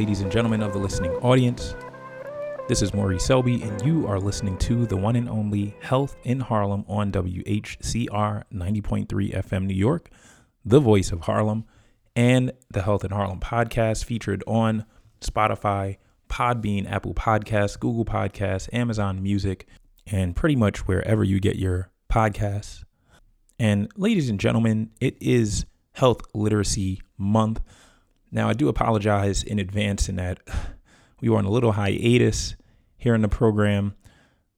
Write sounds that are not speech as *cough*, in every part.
Ladies and gentlemen of the listening audience. This is Maurice Selby, and you are listening to the one and only Health in Harlem on WHCR 90.3 FM New York, the voice of Harlem, and the Health in Harlem podcast featured on Spotify, Podbean, Apple Podcasts, Google Podcasts, Amazon Music, and pretty much wherever you get your podcasts. And ladies and gentlemen, it is Health Literacy Month. Now, I do apologize in advance in that we were on a little hiatus here in the program.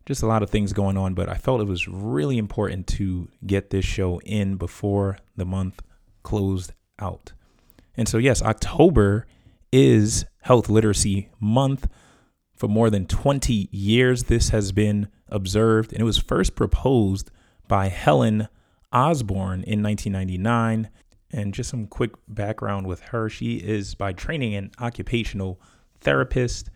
Just a lot of things going on, but I felt it was really important to get this show in before the month closed out. And so, yes, October is Health Literacy Month. For more than 20 years, this has been observed, and it was first proposed by Helen Osborne in 1999 and just some quick background with her. She is by training an occupational therapist.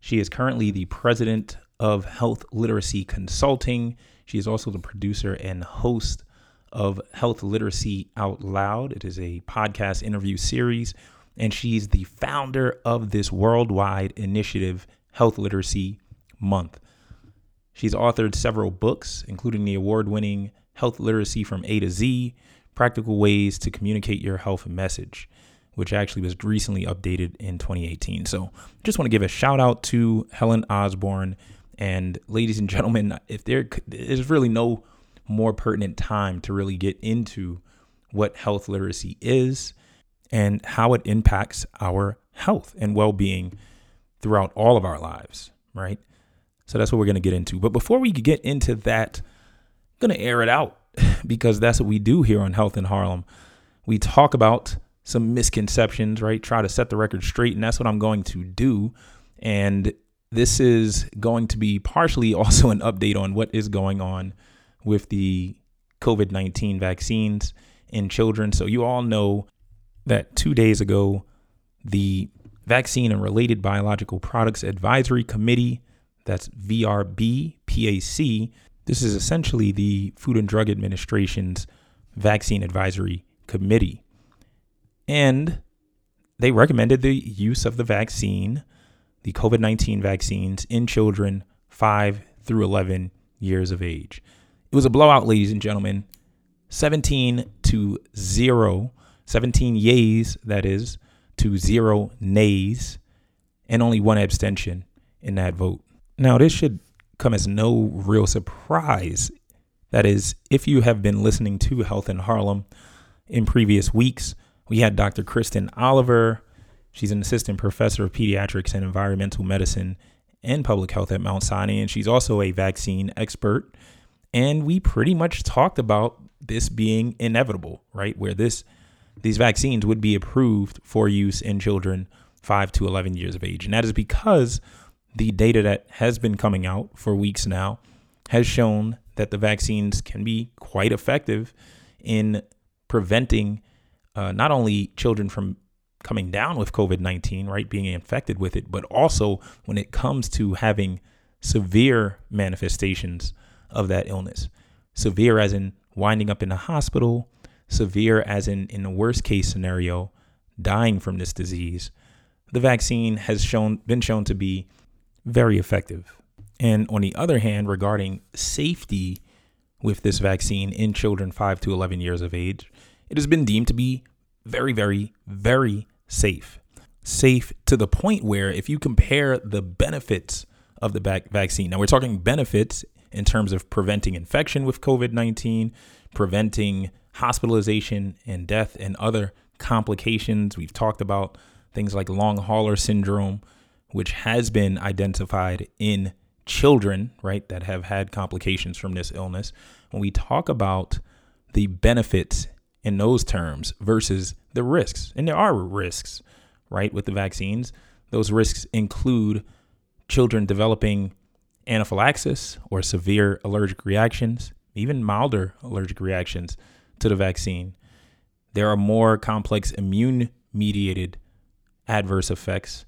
She is currently the president of Health Literacy Consulting. She is also the producer and host of Health Literacy Out Loud. It is a podcast interview series. And she's the founder of this worldwide initiative, Health Literacy Month. She's authored several books, including the award winning Health Literacy from A to Z, practical ways to communicate your health message, which actually was recently updated in 2018. So just want to give a shout out to Helen Osborne. And ladies and gentlemen, if there is really no more pertinent time to really get into what health literacy is and how it impacts our health and well being throughout all of our lives, right? So that's what we're going to get into. But before we get into that, I'm going to air it out *sighs* because that's what we do here on Health in Harlem. We talk about some misconceptions, right? Try to set the record straight, and that's what I'm going to do. And this is going to be partially *laughs* also an update on what is going on with the COVID 19 vaccines in children. So, you all know that two days ago, the Vaccine and Related Biological Products Advisory Committee, that's VRB PAC, this is essentially the Food and Drug Administration's Vaccine Advisory Committee. And they recommended the use of the vaccine, the COVID 19 vaccines, in children 5 through 11 years of age. It was a blowout, ladies and gentlemen 17 to 0, 17 yays, that is, to zero nays, and only one abstention in that vote. Now, this should come as no real surprise. That is, if you have been listening to Health in Harlem in previous weeks, we had Dr. Kristen Oliver. She's an assistant professor of pediatrics and environmental medicine and public health at Mount Sinai, and she's also a vaccine expert. And we pretty much talked about this being inevitable, right? Where this these vaccines would be approved for use in children 5 to 11 years of age. And that is because the data that has been coming out for weeks now has shown that the vaccines can be quite effective in preventing uh, not only children from coming down with COVID 19, right, being infected with it, but also when it comes to having severe manifestations of that illness. Severe as in winding up in a hospital, severe as in, in the worst case scenario, dying from this disease. The vaccine has shown been shown to be very effective. And on the other hand, regarding safety with this vaccine in children 5 to 11 years of age, it has been deemed to be very, very, very safe. Safe to the point where if you compare the benefits of the vac- vaccine, now we're talking benefits in terms of preventing infection with COVID 19, preventing hospitalization and death and other complications. We've talked about things like long hauler syndrome, which has been identified in children, right, that have had complications from this illness. When we talk about the benefits in those terms versus the risks, and there are risks, right, with the vaccines, those risks include children developing anaphylaxis or severe allergic reactions, even milder allergic reactions to the vaccine. There are more complex immune mediated adverse effects.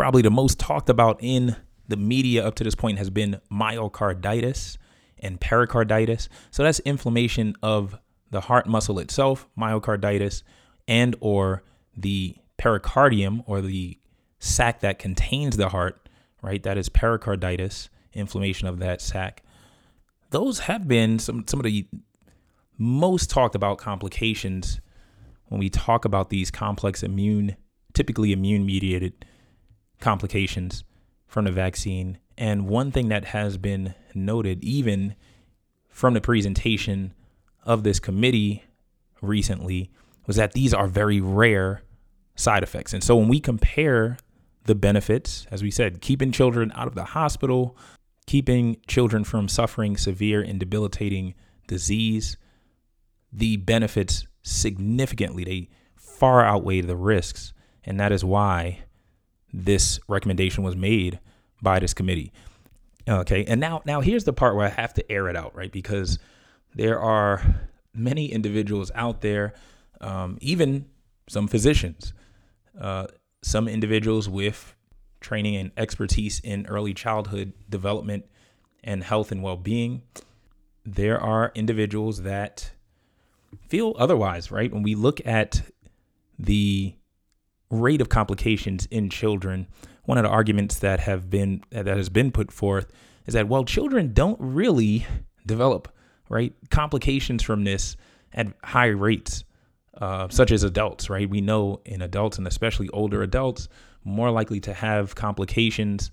Probably the most talked about in the media up to this point has been myocarditis and pericarditis. So that's inflammation of the heart muscle itself, myocarditis, and or the pericardium or the sac that contains the heart, right? That is pericarditis, inflammation of that sac. Those have been some some of the most talked about complications when we talk about these complex immune, typically immune mediated complications from the vaccine. And one thing that has been noted, even from the presentation of this committee recently, was that these are very rare side effects. And so when we compare the benefits, as we said, keeping children out of the hospital, keeping children from suffering severe and debilitating disease, the benefits significantly. They far outweigh the risks. And that is why this recommendation was made by this committee. Okay. And now now here's the part where I have to air it out, right? Because there are many individuals out there, um, even some physicians, uh, some individuals with training and expertise in early childhood development and health and well-being. There are individuals that feel otherwise, right? When we look at the rate of complications in children, one of the arguments that have been that has been put forth is that well, children don't really develop right complications from this at high rates, uh, such as adults. Right? We know in adults and especially older adults more likely to have complications.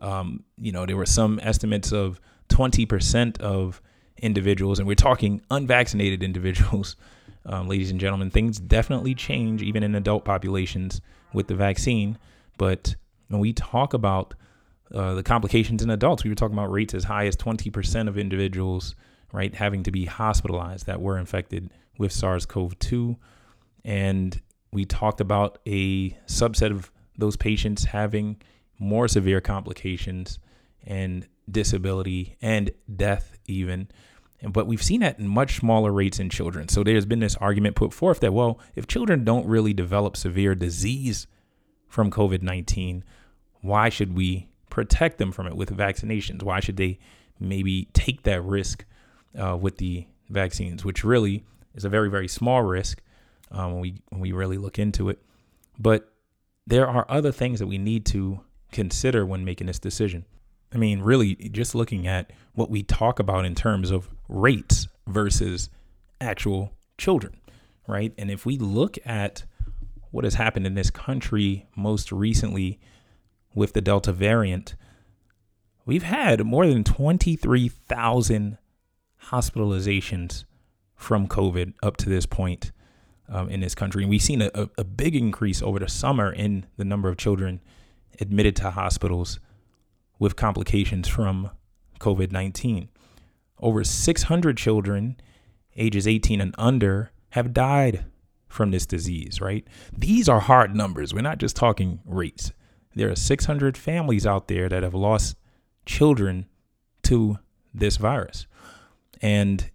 Um, you know, there were some estimates of 20% of individuals, and we're talking unvaccinated *laughs* individuals, um, ladies and gentlemen, things definitely change even in adult populations with the vaccine. But when we talk about uh, the complications in adults, we were talking about rates as high as 20% of individuals, right, having to be hospitalized that were infected with SARS CoV 2. And we talked about a subset of those patients having more severe complications and disability and death, even but we've seen that in much smaller rates in children. So there's been this argument put forth that, well, if children don't really develop severe disease from COVID 19, why should we protect them from it with vaccinations? Why should they maybe take that risk uh, with the vaccines, which really is a very, very small risk um, when, we, when we really look into it. But there are other things that we need to consider when making this decision. I mean, really, just looking at what we talk about in terms of rates versus actual children, right? And if we look at what has happened in this country most recently with the Delta variant, we've had more than 23,000 hospitalizations from COVID up to this point um, in this country. And we've seen a, a big increase over the summer in the number of children admitted to hospitals with complications from COVID 19. Over 600 children ages 18 and under have died from this disease, right? These are hard numbers. We're not just talking rates. There are 600 families out there that have lost children to this virus. And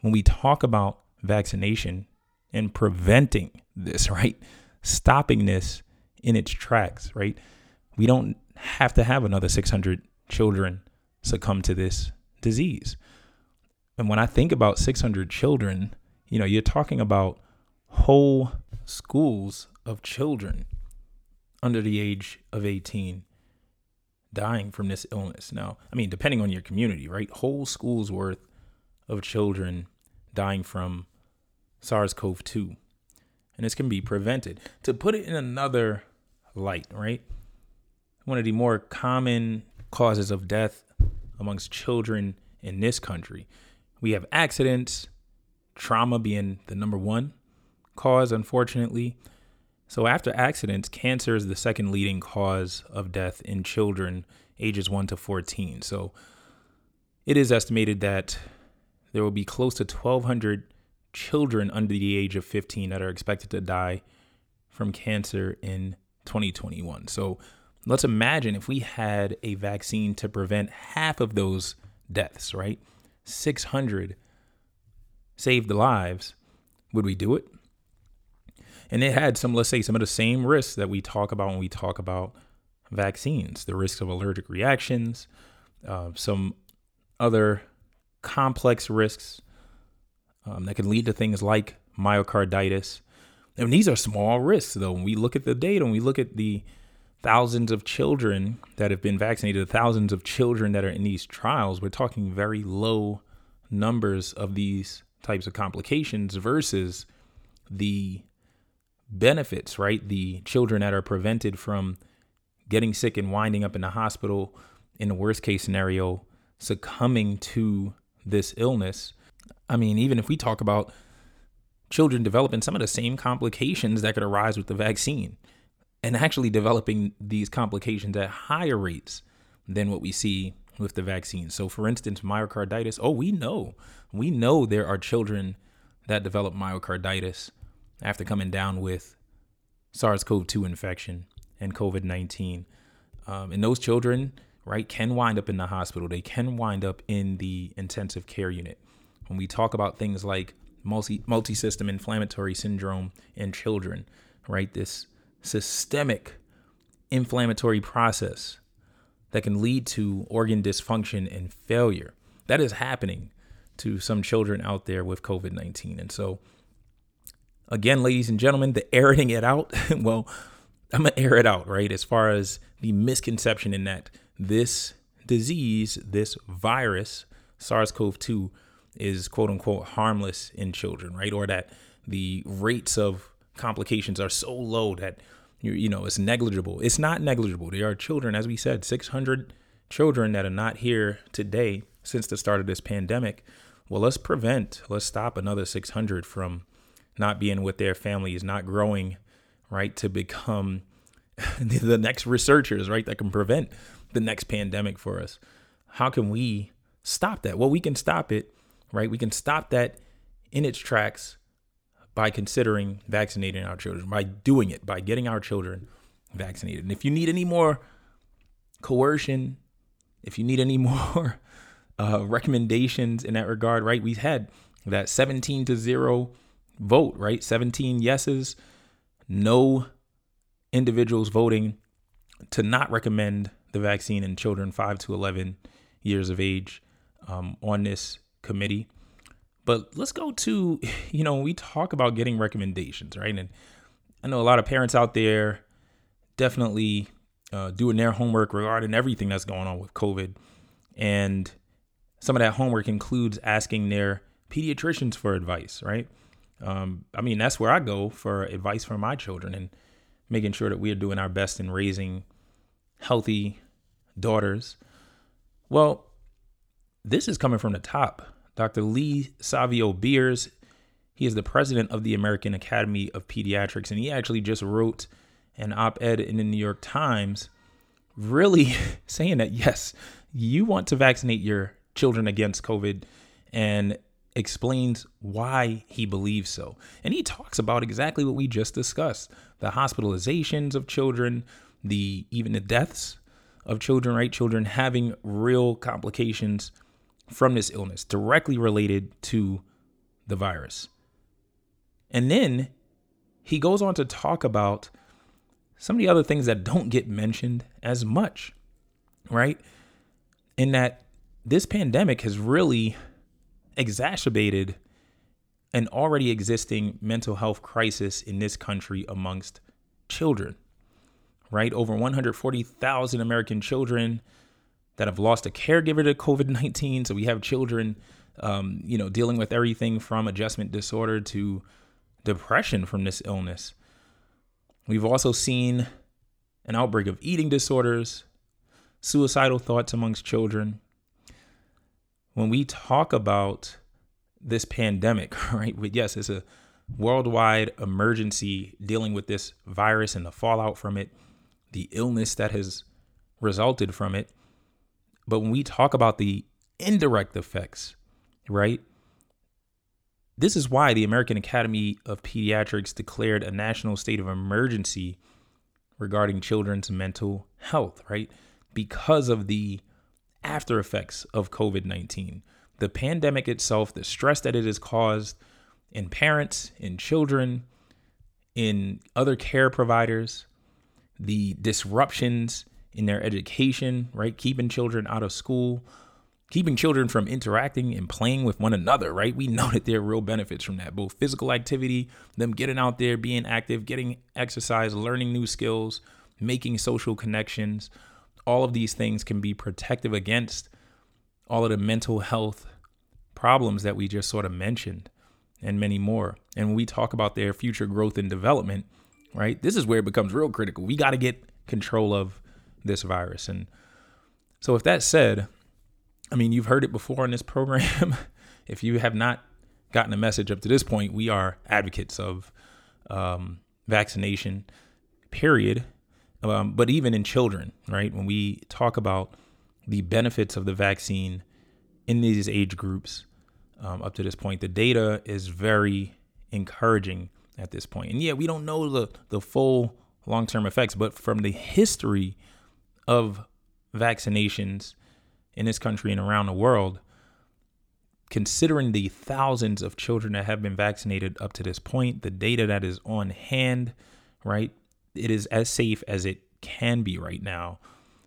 when we talk about vaccination and preventing this, *laughs* right? Stopping this in its tracks, right? We don't have to have another 600 children succumb to this disease. And when I think about 600 children, you know, you're talking about whole schools of children under the age of 18 dying from this illness. Now, I mean, depending on your community, right? Whole schools worth of children dying from SARS CoV 2. And this can be prevented. To put it in another light, right? One of the more common causes of death amongst children in this country. We have accidents, trauma being the number one cause, unfortunately. So, after accidents, cancer is the second leading cause of death in children ages 1 to 14. So, it is estimated that there will be close to 1,200 children under the age of 15 that are expected to die from cancer in 2021. So, let's imagine if we had a vaccine to prevent half of those deaths, right? 600 saved lives. Would we do it? And it had some, let's say, some of the same risks that we talk about when we talk about vaccines the risks of allergic reactions, uh, some other complex risks um, that can lead to things like myocarditis. And these are small risks, though. When we look at the data, when we look at the thousands of children that have been vaccinated, thousands of children that are in these trials, we're talking very low numbers of these types of complications versus the benefits, right? The children that are prevented from getting sick and winding up in the hospital in the worst case scenario, succumbing to this illness. I mean, even if we talk about children developing some of the same complications that could arise with the vaccine, and actually developing these complications at higher rates than what we see with the vaccine. So, for instance, myocarditis, oh, we know, we know there are children that develop myocarditis after coming down with SARS CoV 2 infection and COVID 19. Um, and those children, right, can wind up in the hospital. They can wind up in the intensive care unit. When we talk about things like multi system inflammatory syndrome in children, right, this systemic inflammatory process that can lead to organ dysfunction and failure. That is happening to some children out there with COVID 19. And so, again, ladies and gentlemen, the airing it out, *laughs* well, I'm going to air it out, right? As far as the misconception in that this disease, this virus, SARS CoV 2, is quote unquote harmless in children, right? Or that the rates of complications are so low that you you know it's negligible. It's not negligible. There are children, as we said, 600 children that are not here today since the start of this pandemic. Well, let's prevent, let's stop another 600 from not being with their families, not growing, right, to become *laughs* the next researchers, right, that can prevent the next pandemic for us. How can we stop that? Well, we can stop it, right? We can stop that in its tracks by considering vaccinating our children, by doing it, by getting our children vaccinated. And if you need any more coercion, if you need any *laughs* more uh, recommendations in that regard, right? We've had that 17 to 0 vote, right? 17 yeses, no individuals voting to not recommend the vaccine in children 5 to 11 years of age um, on this committee. But let's go to, *laughs* you know, we talk about getting recommendations, right? And I know a lot of parents out there definitely uh, doing their homework regarding everything that's going on with COVID. And some of that homework includes asking their pediatricians for advice, right? Um, I mean, that's where I go for advice for my children and making sure that we are doing our best in raising healthy daughters. Well, this is coming from the top. Dr. Lee Savio Beers, he is the president of the American Academy of Pediatrics, and he actually just wrote an op ed in the New York Times really *laughs* saying that, yes, you want to vaccinate your children against COVID and explains why he believes so. And he talks about exactly what we just discussed the hospitalizations of children, the even the deaths of children, right? Children having real complications from this illness directly related to the virus. And then he goes on to talk about some of the other things that don't get mentioned as much, right? In that this pandemic has really exacerbated an already existing mental health crisis in this country amongst children, right? Over 140,000 American children that have lost a caregiver to COVID 19. So we have children, um, you know, dealing with everything from adjustment disorder to depression from this illness. We've also seen an outbreak of eating disorders, suicidal thoughts amongst children. When we talk about this pandemic, *laughs* right? But yes, it's a worldwide emergency dealing with this virus and the fallout from it, the illness that has resulted from it. But when we talk about the indirect effects, right? This is why the American Academy of Pediatrics declared a national state of emergency regarding children's mental health, right? Because of the after effects of COVID 19. The pandemic itself, the stress that it has caused in parents, in children, in other care providers, the disruptions in their education, right? Keeping children out of school, keeping children from interacting and playing with one another, right? We know *laughs* that there are real benefits from that, both physical activity, them getting out there, being active, getting exercise, learning new skills, making social connections. All of these things can be protective against all of the mental health problems that we just sort of mentioned and many more. And when we talk about their future growth and development, right, this is where it becomes real critical. We got to get control of this virus. And so, if that said, I mean, you've heard it before in this program. *laughs* if you have not gotten a message up to this point, we are advocates of um, vaccination, period. Um, but even in children, right? When we talk about the benefits of the vaccine in these age groups um, up to this point, the data is very encouraging at this point. And yeah, we don't know the, the full long term effects, but from the history of vaccinations in this country and around the world, considering the thousands of children that have been vaccinated up to this point, the data that is on hand, right? It is as safe as it can be right now.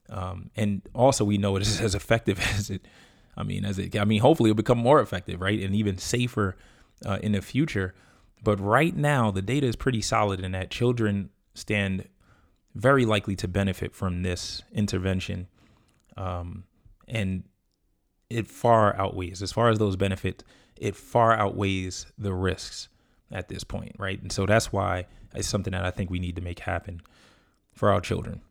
Um, and also, we know it is *laughs* as effective as it, I mean, as it, I mean, hopefully it'll become more effective, right? And even safer uh, in the future. But right now, the data is pretty solid in that children stand very likely to benefit from this intervention. Um, and it far outweighs, as far as those benefits, it far outweighs the risks at this point, right? And so that's why it's something that I think we need to make happen for our children.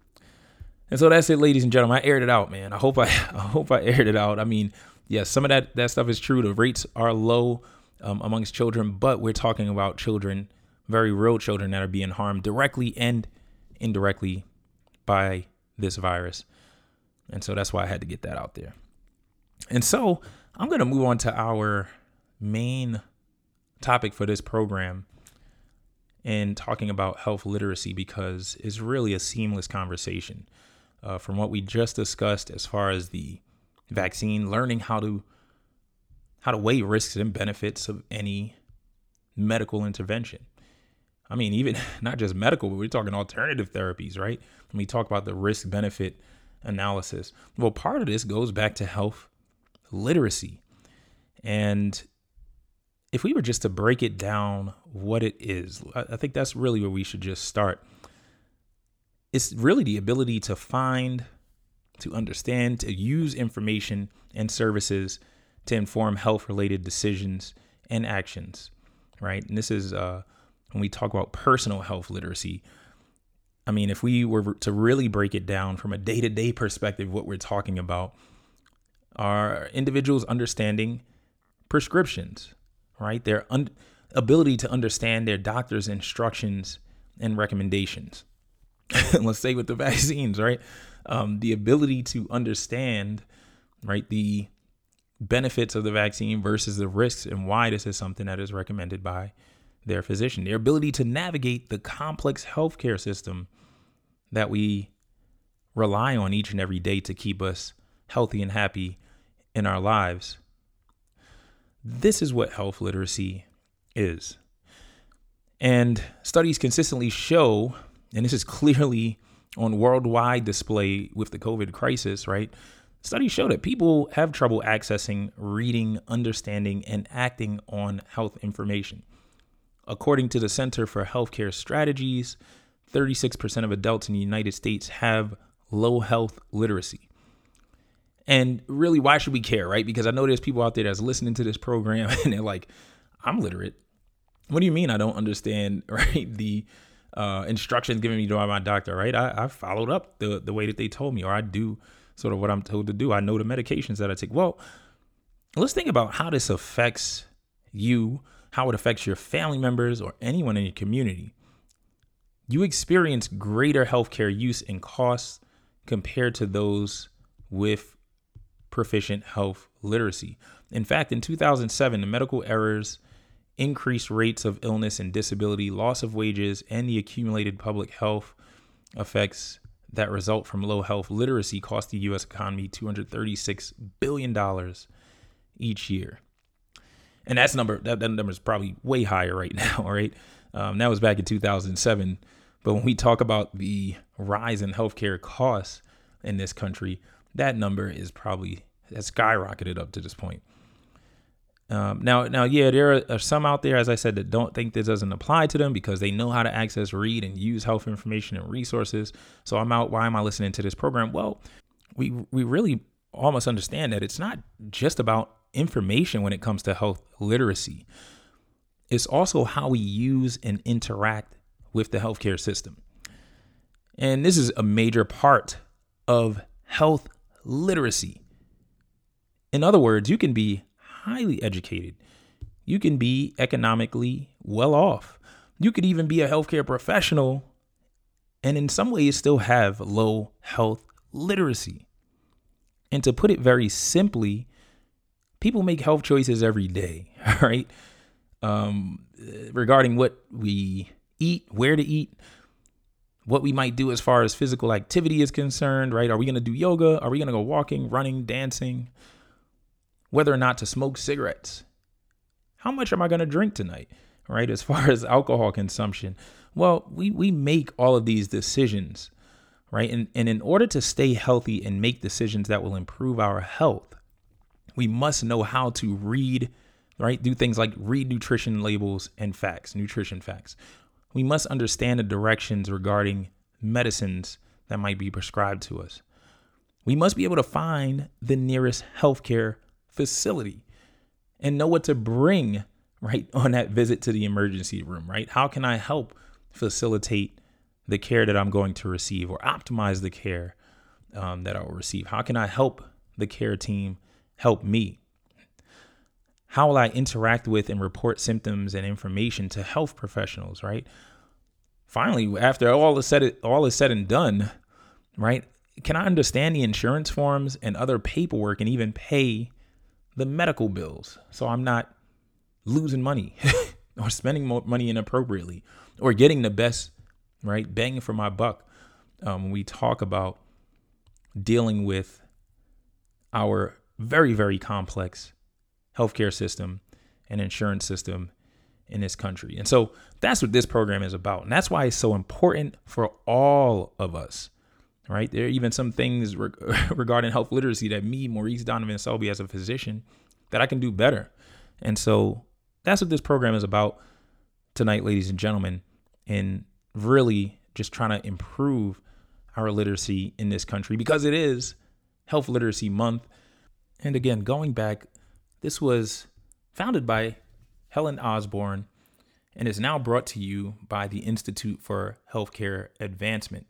And so that's it, ladies and gentlemen. I aired it out, man. I hope I, *laughs* I hope I aired it out. I mean, yes, some of that that stuff is true. The rates are low um, amongst children, but we're talking about children, very real children that are being harmed directly and indirectly by this virus. And so that's why I had to get that out there. And so I'm going to move on to our main topic for this program and talking about health literacy because it's really a seamless conversation. Uh, from what we just discussed as far as the vaccine, learning how to how to weigh risks and benefits of any medical intervention. I mean, even *laughs* not just medical, but we're talking alternative therapies, right? When we talk about the risk benefit analysis. Well, part of this goes back to health literacy. And if we were just to break it down what it is, I think that's really where we should just start. It's really the ability to find, to understand, to use information and services to inform health related decisions and actions, right? And this is uh, when we talk about personal health literacy. I mean, if we were to really break it down from a day to day perspective, what we're talking about are individuals understanding prescriptions, right? Their un- ability to understand their doctor's instructions and recommendations. *laughs* Let's say with the *laughs* vaccines, right? Um, the ability to understand, right, the benefits of the vaccine versus the risks and why this is something that is recommended by their physician, their ability to navigate the complex healthcare system that we rely on each and every day to keep us healthy and happy in our lives. This is what health literacy is. And studies consistently show, and this is clearly on worldwide display with the COVID crisis, right? Studies show that people have trouble accessing, reading, understanding, and acting on health information. According to the Center for Healthcare Strategies, 36% of adults in the United States have low health literacy. And really, why should we care, right? Because I know there's people out there that's listening to this program *laughs* and they're like, I'm literate. What do you mean I don't understand, *laughs* right? The uh, instructions given me by my doctor, right? I, I followed up the, the way that they told me, or I do sort of what I'm told to do. I know the medications that I take. Well, let's think about how this affects you, how it affects your family members or anyone in your community. You experience greater healthcare use and costs compared to those with proficient health literacy. In fact, in 2007, the medical errors increased rates of illness and disability, loss of wages, and the accumulated public health effects that result from low health literacy cost the U.S. economy $236 billion each year. And that's number that, that number is probably way higher right *laughs* now, right? Um, that was back in 2007. But when we talk about the rise in healthcare costs in this country, that number is probably has skyrocketed up to this point. Um, now, now, yeah, there are, are, some out there, as I said, that don't think this doesn't apply to them because they know how to access, read, and use health information and resources. So I'm out. Why am I listening to this program? Well, we we really almost understand that it's not just about information when it comes to health literacy. It's also how we use and interact with the healthcare system. And this is a major part of health literacy. In other words, you can be highly educated. You can be economically well off. You could even be a healthcare professional and in some ways still have low health literacy. And to put it very simply, people make health choices every day, *laughs* right? Um, regarding what we eat, where to eat, what we might do as far as physical activity is concerned, right? Are we going to do yoga? Are we going to go walking, running, dancing? whether or not to smoke cigarettes. How much am I going to drink tonight? Right? As *laughs* far as alcohol consumption. Well, we, we make all of these decisions, right? And, and in order to stay healthy and make decisions that will improve our health, we must know how to read, right? Do things like read nutrition labels and facts, nutrition facts. We must understand the directions regarding medicines that might be prescribed to us. We must be able to find the nearest healthcare facility and know what to bring right on that visit to the emergency room, right? How can I help facilitate the care that I'm going to receive or optimize the care um, that I will receive? How can I help the care team help me? How will I interact with and report symptoms and information to health professionals, right? Finally, after all is said, all is said and done, right? Can I understand the insurance forms and other paperwork and even pay the medical bills so I'm not losing money *laughs* or spending money inappropriately or getting the best, right? Banging for my buck. Um, when we talk about dealing with our very, very complex healthcare system and insurance system in this country. And so that's what this program is about. And that's why it's so important for all of us right? There are even some things re- *laughs* regarding health literacy that me, Maurice Donovan Selby, as a physician, that I can do better. And so that's what this program is about tonight, ladies and gentlemen, and really just trying to improve our literacy in this country because it is Health Literacy Month. And again, going back, this was founded by Helen Osborne and is now brought to you by the Institute for Healthcare Advancement.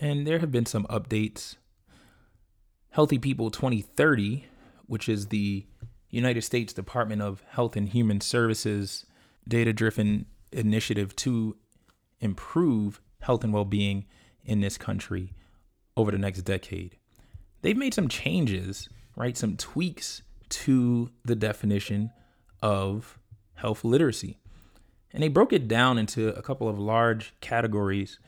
And there have been some updates. Healthy People 2030, which is the United States Department of Health and Human Services data driven initiative to improve health and well being in this country over the next decade. They've made some changes, right? Some tweaks to the definition of health literacy. And they broke it down into a couple of large categories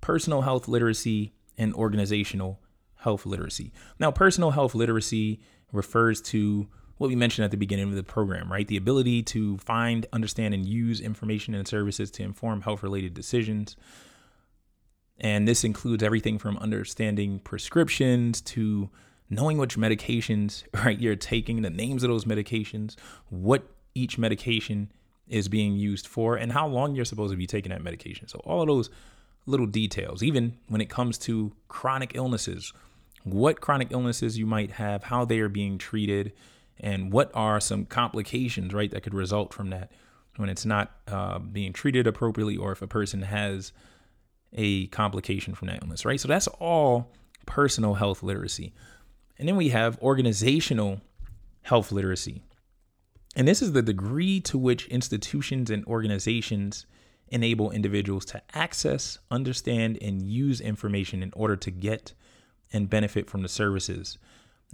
personal health literacy, and organizational health literacy. Now, personal health literacy refers to what we mentioned at the beginning of the program, right? The ability to find, understand, and use information and services to inform health related decisions. And this includes everything from understanding prescriptions to knowing which medications, *laughs* right, you're taking, the names of those medications, what each medication is being used for, and how long you're supposed to be taking that medication. So, all of those little details, even when it comes to chronic illnesses, what chronic illnesses you might have, how they are being treated, and what are some complications, right, that could result from that when it's not uh, being treated appropriately or if a person has a complication from that illness, right? So that's all personal health literacy. And then we have organizational health literacy. And this is the degree to which institutions and organizations enable individuals to access, understand, and use information in order to get and benefit from the services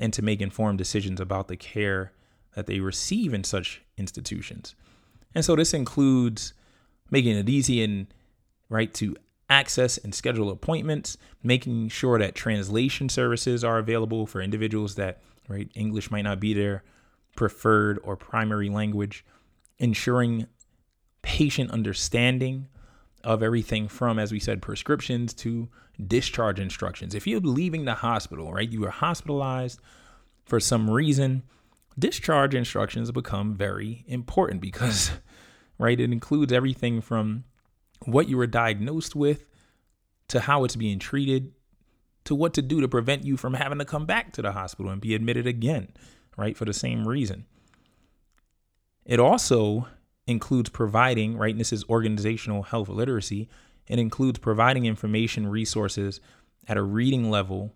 and to make informed decisions about the care that they receive in such institutions. And so this includes making it easy and right to access and schedule appointments, making sure that translation services are available for individuals that right English might not be their preferred or primary language, ensuring patient understanding of everything from as we said prescriptions to discharge instructions. If you're leaving the hospital, right? You are hospitalized for some reason, discharge instructions become very important because *laughs* right, it includes everything from what you were diagnosed with to how it's being treated to what to do to prevent you from having to come back to the hospital and be admitted again, right, for the same reason. It also includes providing, right, this is organizational health literacy, it includes providing information resources at a reading level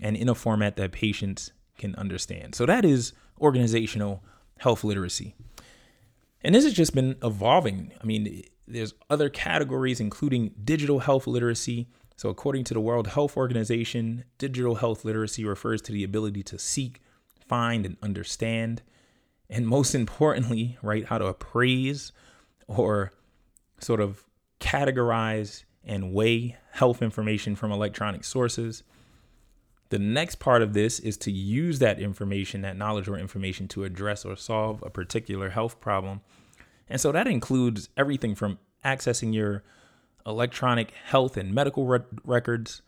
and in a format that patients can understand. So that is organizational health literacy. And this has just been evolving. I mean, there's other categories, including digital health literacy. So, according to the World Health Organization, digital health literacy refers to the ability to seek, find, and understand, and most importantly, right, how to appraise or sort of categorize and weigh health information from electronic sources. The next part of this is to use that information, that knowledge or information, to address or solve a particular health problem and so that includes everything from accessing your electronic health and medical re- records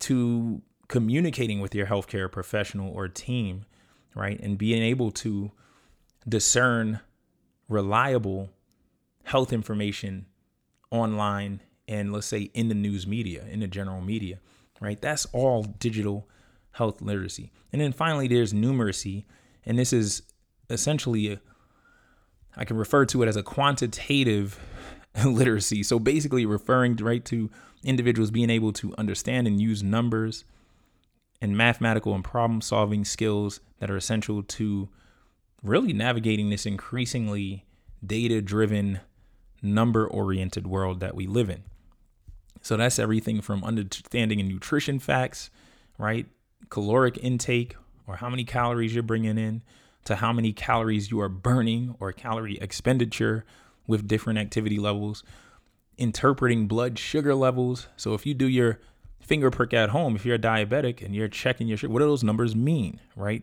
to communicating with your healthcare professional or team, right? And being able to discern reliable health information online and let's say in the news media, in the general media, right? That's all digital health literacy. And then finally, there's numeracy. And this is essentially a, I can refer to it as a quantitative *laughs* literacy. So basically, referring right to individuals being able to understand and use numbers and mathematical and problem solving skills that are essential to really navigating this increasingly data driven, number oriented world that we live in. So that's everything from understanding and nutrition facts, right? Caloric intake or how many calories you're bringing in to how many calories you are burning or calorie expenditure with different activity levels, interpreting blood sugar levels. So if you do your finger prick at home, if you're a diabetic and you're checking your sugar, what do those numbers mean, right?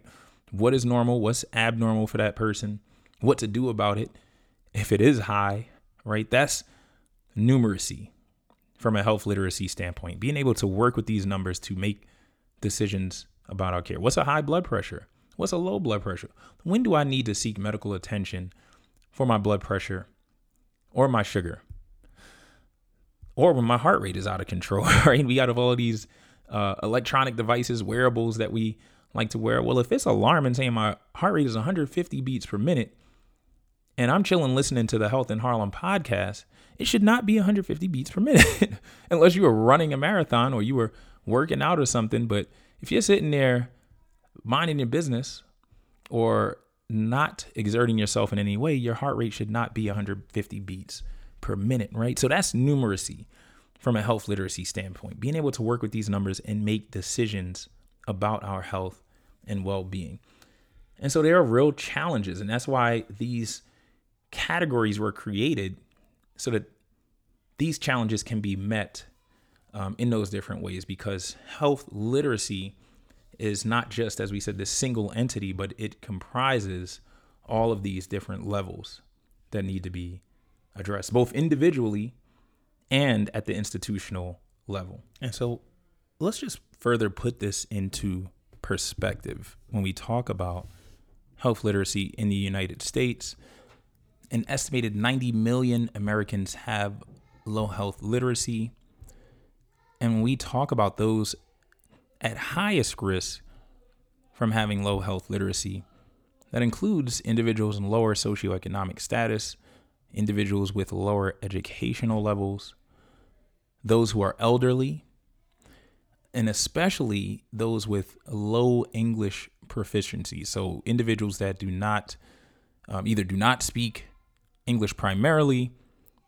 What is normal? What's abnormal for that person? What to do about it if it is high, right? That's numeracy from a health literacy standpoint. Being able to work with these numbers to make decisions about our care. What's a high blood pressure? What's a low blood pressure? When do I need to seek medical attention for my blood pressure or my sugar? Or when my heart rate is out of control, *laughs* right? We got all of these uh, electronic devices, wearables that we like to wear. Well, if it's alarming saying my heart rate is 150 beats per minute, and I'm chilling listening to the Health in Harlem podcast, it should not be 150 beats per minute *laughs* unless you were running a marathon or you were working out or something. But if you're sitting there minding your business or not exerting yourself in any way, your heart rate should not be 150 beats per minute, right? So that's numeracy from a health literacy standpoint, being able to work with these numbers and make decisions about our health and well being. And so there are real challenges, and that's why these categories were created so that these challenges can be met um, in those different ways because health literacy is not just, as we said, this single entity, but it comprises all of these different levels that need to be addressed, both individually and at the institutional level. And so let's just further put this into perspective when we talk about health literacy in the United States. An estimated 90 million Americans have low health literacy. And when we talk about those at highest risk from having low health literacy, that includes individuals in lower socioeconomic status, individuals with lower educational levels, those who are elderly, and especially those with low English proficiency. So, individuals that do not um, either do not speak English primarily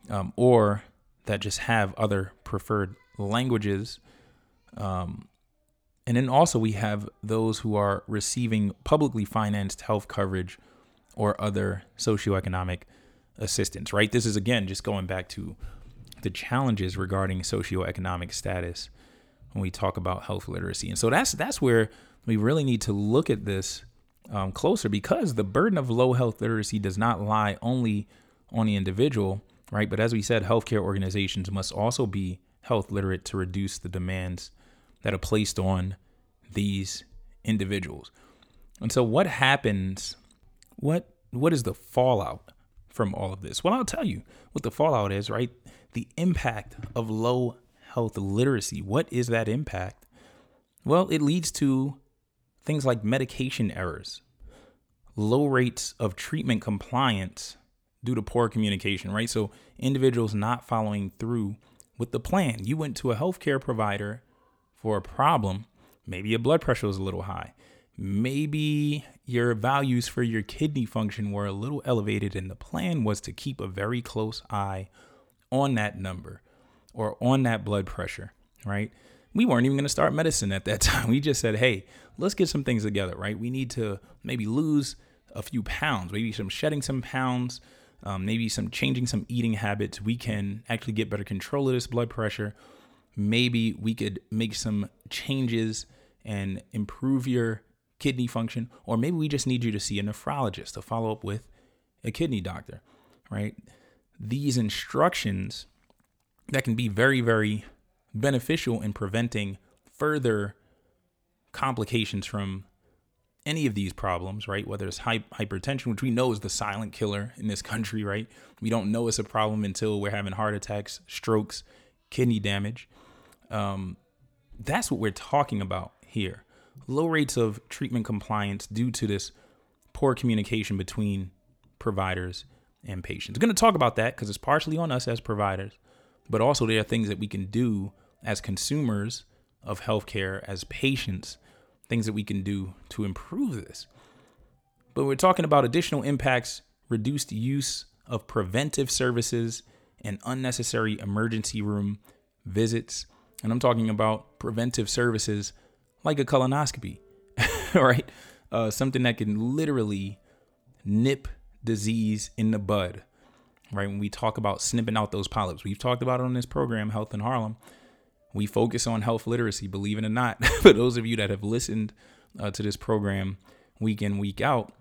um, or that just have other preferred languages. Um, and then also, we have those who are receiving publicly financed health coverage or other socioeconomic assistance, right? This is again just going back to the challenges regarding socioeconomic status when we talk about health literacy. And so that's that's where we really need to look at this um, closer because the burden of low health literacy does not lie only on the individual, right? But as we said, healthcare organizations must also be health literate to reduce the demands that are placed on these individuals. And so what happens what what is the fallout from all of this? Well, I'll tell you what the fallout is, right? The impact of low health literacy. What is that impact? Well, it leads to things like medication errors, low rates of treatment compliance due to poor communication, right? So, individuals not following through with the plan. You went to a healthcare provider for a problem, maybe your blood pressure was a little high. Maybe your values for your kidney function were a little elevated, and the plan was to keep a very close eye on that number or on that blood pressure, right? We weren't even going to start medicine at that *laughs* time. We just said, hey, let's get some things together, right? We need to maybe lose a few pounds, maybe some shedding some pounds, um, maybe some changing some eating habits. We can actually get better control of this blood pressure. Maybe we could make some changes and improve your kidney function, or maybe we just need you to see a nephrologist to follow up with a kidney doctor, right? These instructions that can be very, very beneficial in preventing further complications from any of these problems, right? Whether it's hypertension, which we know is the silent killer in this country, right? We don't know it's a problem until we're having heart attacks, strokes, kidney damage. Um, that's what we're talking about here. Low rates of treatment compliance due to this poor communication between providers and patients. I'm going to talk about that because it's partially on us as providers, but also there are things that we can do as consumers of healthcare, as patients, things that we can do to improve this. But we're talking about additional impacts, reduced use of preventive services and unnecessary emergency room visits. And I'm talking about preventive services like a colonoscopy, *laughs* right? Uh, something that can literally nip disease in the bud, right? When we talk about snipping out those polyps, we've talked about it on this program, Health in Harlem. We focus on health literacy, believe it or not. *laughs* For those of you that have listened uh, to this program week in, week out,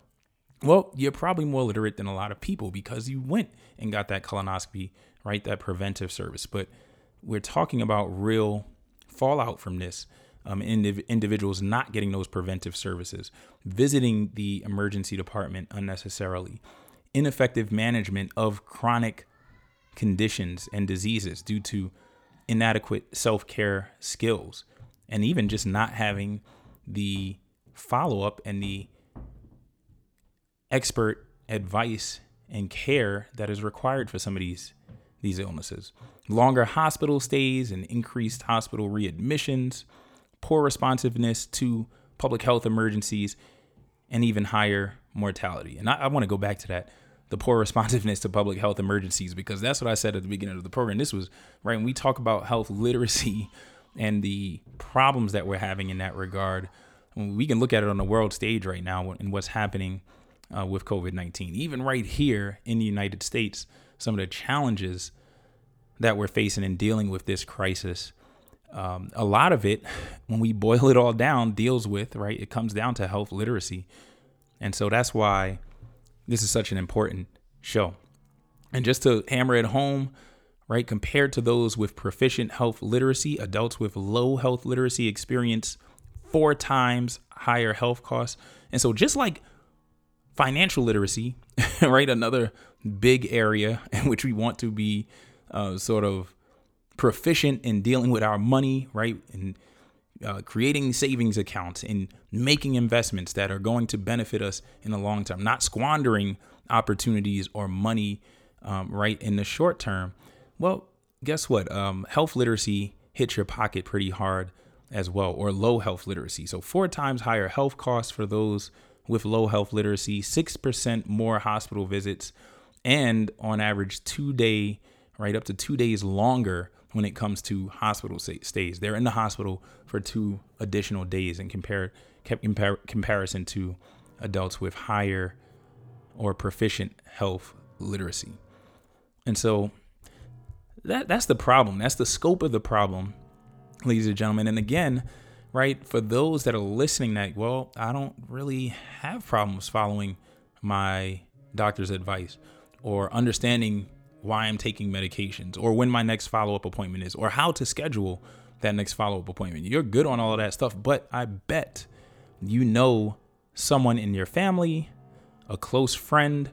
well, you're probably more literate than a lot of people because you went and got that colonoscopy, right? That preventive service. But we're talking about real fallout from this. Um, indiv- individuals not getting those preventive services, visiting the emergency department unnecessarily, ineffective management of chronic conditions and diseases due to inadequate self care skills, and even just not having the follow up and the expert advice and care that is required for some of these these illnesses. Longer hospital stays and increased hospital readmissions, poor responsiveness to public health emergencies, and even higher mortality. And I, I want to go back to that the poor responsiveness to public health emergencies because that's what I said at the beginning of the program. This was right when we talk about health literacy *laughs* and the problems that we're having in that regard. We can look at it on the world stage right now and what's happening uh, with COVID 19. Even right here in the United States, some of the challenges that we're facing in dealing with this crisis. Um, a lot of it, when we boil it all down, deals with, right? It comes down to health literacy. And so that's why this is such an important show. And just to hammer it home, right, compared to those with proficient health literacy, adults with low health literacy experience four times higher health costs. And so, just like financial literacy, *laughs* right, another big area *laughs* in which we want to be uh, sort of proficient in dealing with our money, right? And uh, creating savings accounts and making investments that are going to benefit us in the long term, not squandering opportunities or money, um, right, in the short term. Well, guess what? Um, health literacy hits your pocket pretty hard as well, or low health literacy. So, four times higher health costs for those with low health literacy, 6% more hospital visits, and on average, two day, right, up to two days longer when it comes to hospital stays. They're in the hospital for two additional days in compare, compar- comparison to adults with higher or proficient health literacy. And so that that's the problem. That's the scope of the problem, ladies and gentlemen. And again, right, for those that are listening that, well, I don't really have problems following my doctor's advice or understanding why I'm taking medications or when my next follow up appointment is or how to schedule that next follow up appointment. You're good on all of that stuff, but I bet you know someone in your family, a close friend,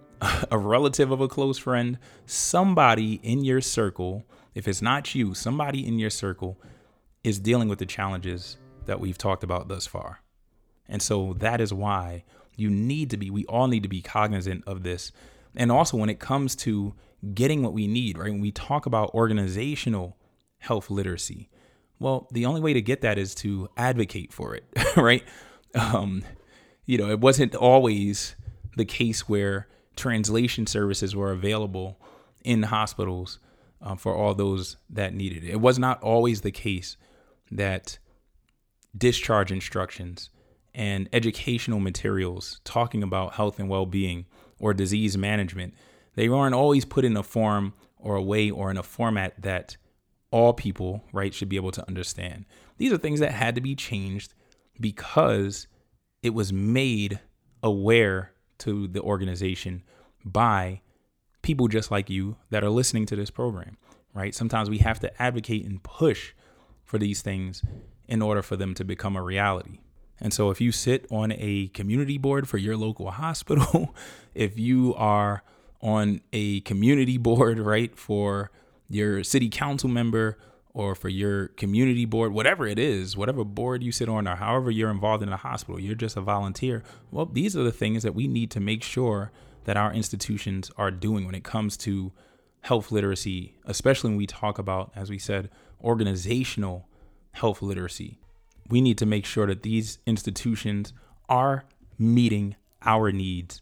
*laughs* a relative of a close friend, somebody in your circle, if it's not you, somebody in your circle is dealing with the challenges that we've talked about thus far. And so that is why you need to be, we all need to be cognizant of this and also when it comes to getting what we need, right? When we talk about organizational health literacy, well, the only way to get that is to advocate for it, *laughs* right? Um, you know, it wasn't always the case where translation services were available in hospitals um, for all those that needed it. It was not always the case that discharge instructions and educational materials talking about health and well being or disease management, they aren't always put in a form or a way or in a format that all people, right, should be able to understand. These are things that had to be changed because it was made aware to the organization by people just like you that are listening to this program, right? Sometimes we have to advocate and push for these things in order for them to become a reality. And so if you sit on a community board for your local *laughs* hospital, if you are on a community board, *laughs* right, for your city council member or for your community board, whatever it is, whatever board you sit on or however you're involved in a hospital, you're just a volunteer. Well, these are the things that we need to make sure that our institutions are doing when it comes to health literacy, especially when we talk about, as we said, organizational health literacy we need to make sure that these institutions are meeting our needs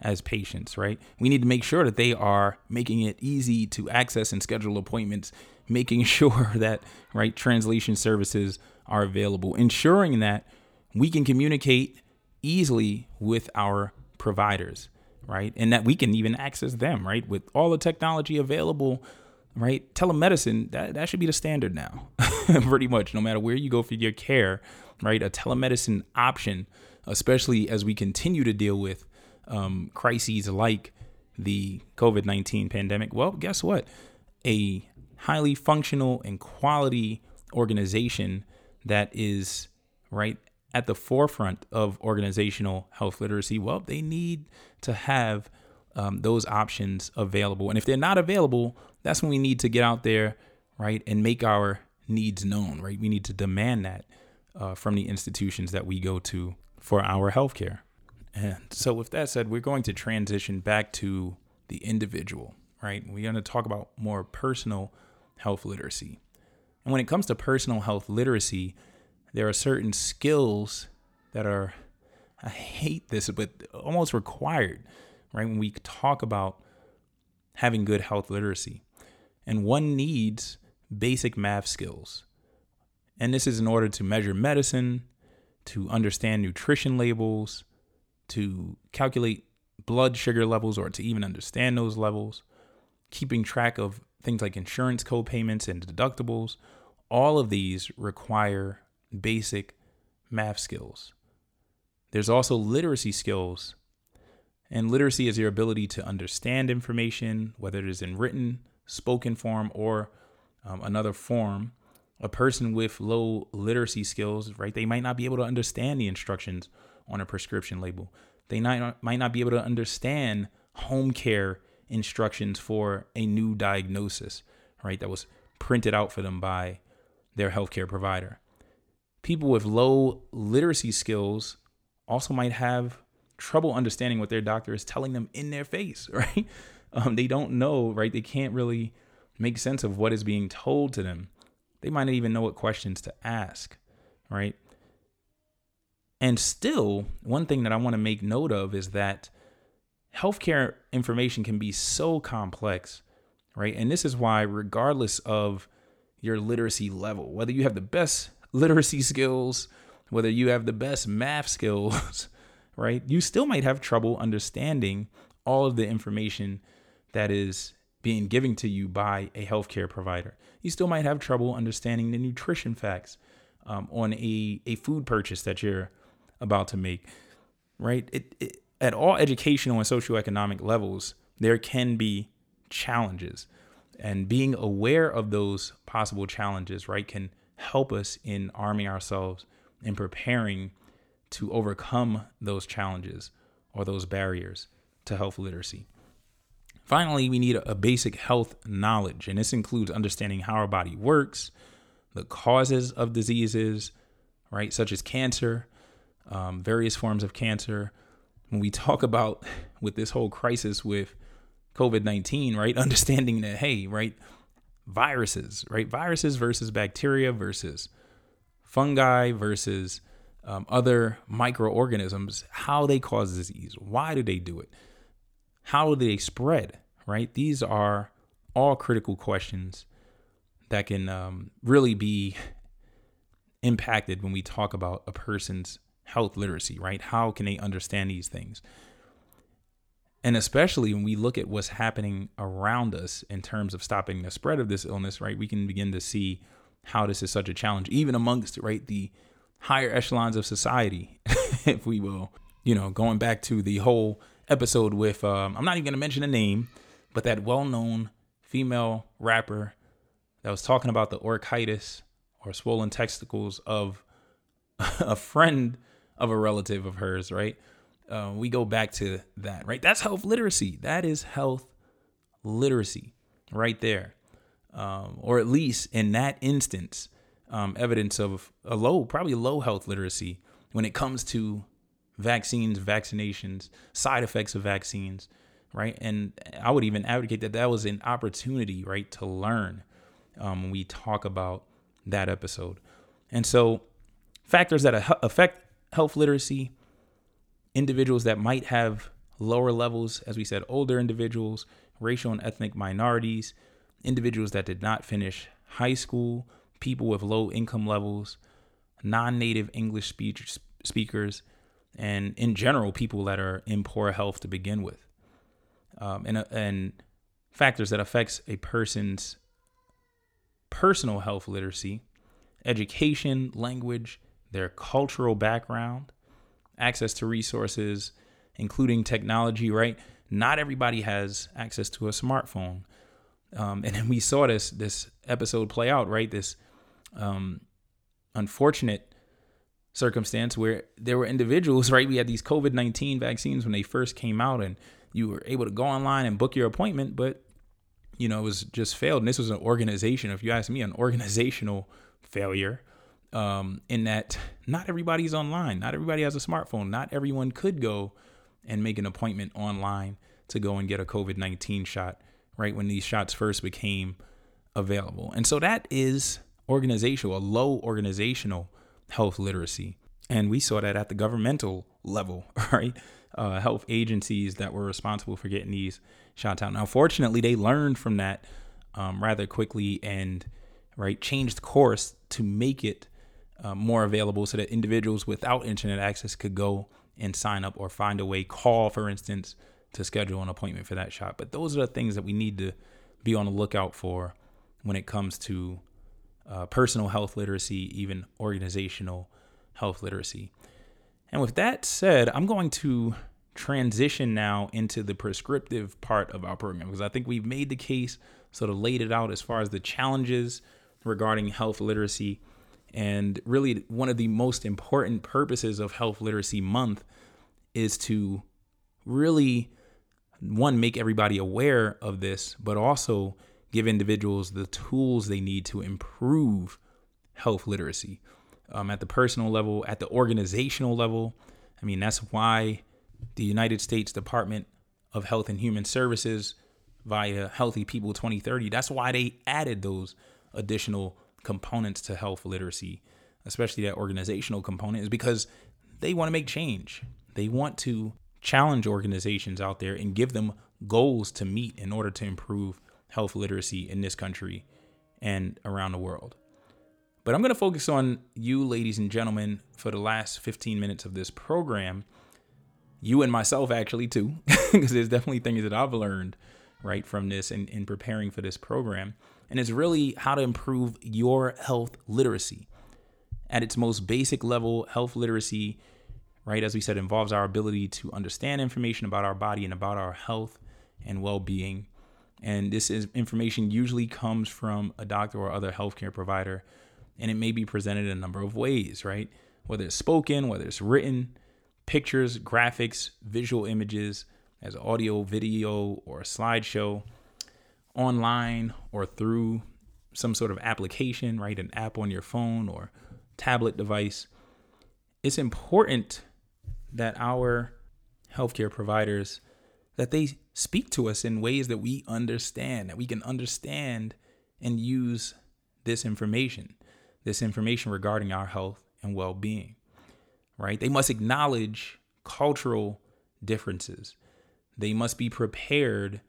as patients, right? We need to make sure that they are making it easy to access and schedule appointments, *laughs* making sure that, right, translation services are available, ensuring that we can communicate easily with our providers, right? And that we can even access them, right? With all the technology available right? Telemedicine, that, that should be the standard now, *laughs* pretty much, no matter where you go for your care, right? A telemedicine option, especially as we continue to deal with um, crises like the COVID 19 pandemic. Well, guess what? A highly functional and quality organization that is, right, at the forefront of organizational health literacy, well, they need to have um, those options available. And if they're not available, that's when we need to get out there, right, and make our needs known, right? We need to demand that uh, from the institutions that we go to for our healthcare. And so, with that said, we're going to transition back to the individual, right? We're going to talk about more personal health literacy. And when it comes to personal health literacy, there are certain skills that are, I hate this, but almost required, right? When we talk about having good health literacy. And one needs basic math skills. And this is in order to measure medicine, to understand nutrition labels, to calculate blood sugar levels or to even understand those levels, keeping track of things like insurance co-payments and deductibles. All of these require basic math skills. There's also literacy skills. And literacy is your ability to understand information, whether it is in written, spoken form, or um, another form, a person with low literacy skills, right? They might not be able to understand the instructions on a prescription label. They not, might not be able to understand home care instructions for a new diagnosis, right? That was printed out for them by their healthcare provider. People with low literacy skills also might have trouble understanding what their doctor is telling them in their face, *laughs* right? Um, they don't know, right? They can't really make sense of what is being told to them. They might not even know what questions to ask, right? And still, one thing that I want to make note of is that healthcare information can be so complex, right? And this is why, regardless of your literacy level, whether you have the best *laughs* literacy skills, whether you have the best math skills, right, you still might have trouble understanding all of the information that is being given to you by a healthcare provider. You still might have trouble understanding the nutrition facts um, on a, a food purchase that you're about to make, right? It, it, at all educational and socioeconomic levels, there can be challenges. And being aware of those possible challenges, right, can help us in arming ourselves and preparing to overcome those challenges or those barriers to health literacy. Finally, we need a basic health knowledge, and this includes understanding how our body works, the causes of diseases, right, such as cancer, um, various forms of cancer. When we talk about *laughs* with this whole crisis with COVID 19, right? *laughs* Understanding that, hey, right, viruses, right? Viruses versus bacteria versus fungi versus um, other microorganisms, how they cause disease, why do they do it, how do they spread, right? These are all critical questions that can um, really be *laughs* impacted when we talk about a person's health literacy, right? How can they understand these things? And especially when we look at what's happening around us in terms of stopping the spread of this illness, right? We can begin to see how this is such a challenge, even amongst, right, the higher echelons of society, *laughs* if we will. You know, going back to the whole episode with, um, I'm not even going to mention a name, but that well known female rapper that was talking about the orchitis or swollen testicles of *laughs* a friend of a relative of hers, right? Uh, we go back to that, right? That's health literacy. That is health literacy right there. Um, or at least in that instance, um, evidence of a low, probably low health literacy when it comes to vaccines, vaccinations, side effects of vaccines, right? And I would even advocate that that was an opportunity, right, to learn um, when we talk about that episode. And so, factors that affect health literacy, individuals that might have lower levels, as we said, older individuals, racial and ethnic minorities, individuals that did not finish high school, people with low income levels, non native English speech, speakers, and in general, people that are in poor health to begin with. Um, and, and factors that affects a person's personal health literacy, education, language, their cultural background, access to resources, including technology, right? Not everybody has access to a smartphone. Um, and *laughs* we saw this this episode play out, right? This um, unfortunate circumstance where there were individuals, *laughs* right? We had these COVID 19 vaccines when they first came out, and you were able to go online and book your appointment, but you know, it was just failed. And this was an organization, if you ask me, an organizational failure um, in that not everybody's online. Not everybody has a smartphone. Not everyone could go and make an appointment online to go and get a COVID 19 shot, right? When these shots first became available. And so that is organizational, a low organizational health literacy. And we saw that at the governmental level, *laughs* right? Uh, health agencies that were responsible for getting these shots out. Now, fortunately, they learned from that um, rather quickly and right changed course to make it uh, more available so that individuals without internet access could go and sign up or find a way, call, for instance, to schedule an appointment for that shot. But those are the things that we need to be on the lookout for when it comes to uh, personal health literacy, even organizational health literacy. And with that said, I'm going to transition now into the prescriptive part of our program because I think we've made the case, sort of laid it out as far as the challenges regarding health literacy and really, one of the most important purposes of Health Literacy Month is to really, one, make everybody aware of this, but also give individuals the tools they need to improve health literacy um, at the personal level, at the organizational level. I mean, that's why the United States Department of Health and Human Services via Healthy People 2030, that's why they added those additional components to health literacy, especially that organizational component, is because they want to make change. They want to challenge organizations out there and give them goals to meet in order to improve health literacy in this country and around the world. But I'm going to focus on you, ladies and gentlemen, for the last 15 minutes of this program. You and myself, actually, too, *laughs* because there's definitely things that I've learned right from this in, in preparing for this program. And it's really how to improve your health literacy. At its most basic level, health literacy, right, as we said, involves our ability to understand information about our body and about our health and well being. And this is information usually comes from a doctor or other healthcare provider and it may be presented in a number of ways, right? Whether it's spoken, whether it's written, pictures, graphics, visual images, as audio, video, or a slideshow, online or through some sort of application, right? An app on your phone or tablet device. It's important that our healthcare providers that they speak to us in ways that we understand, that we can understand and use this information this information regarding our health and well being, right? They must acknowledge cultural differences. They must be prepared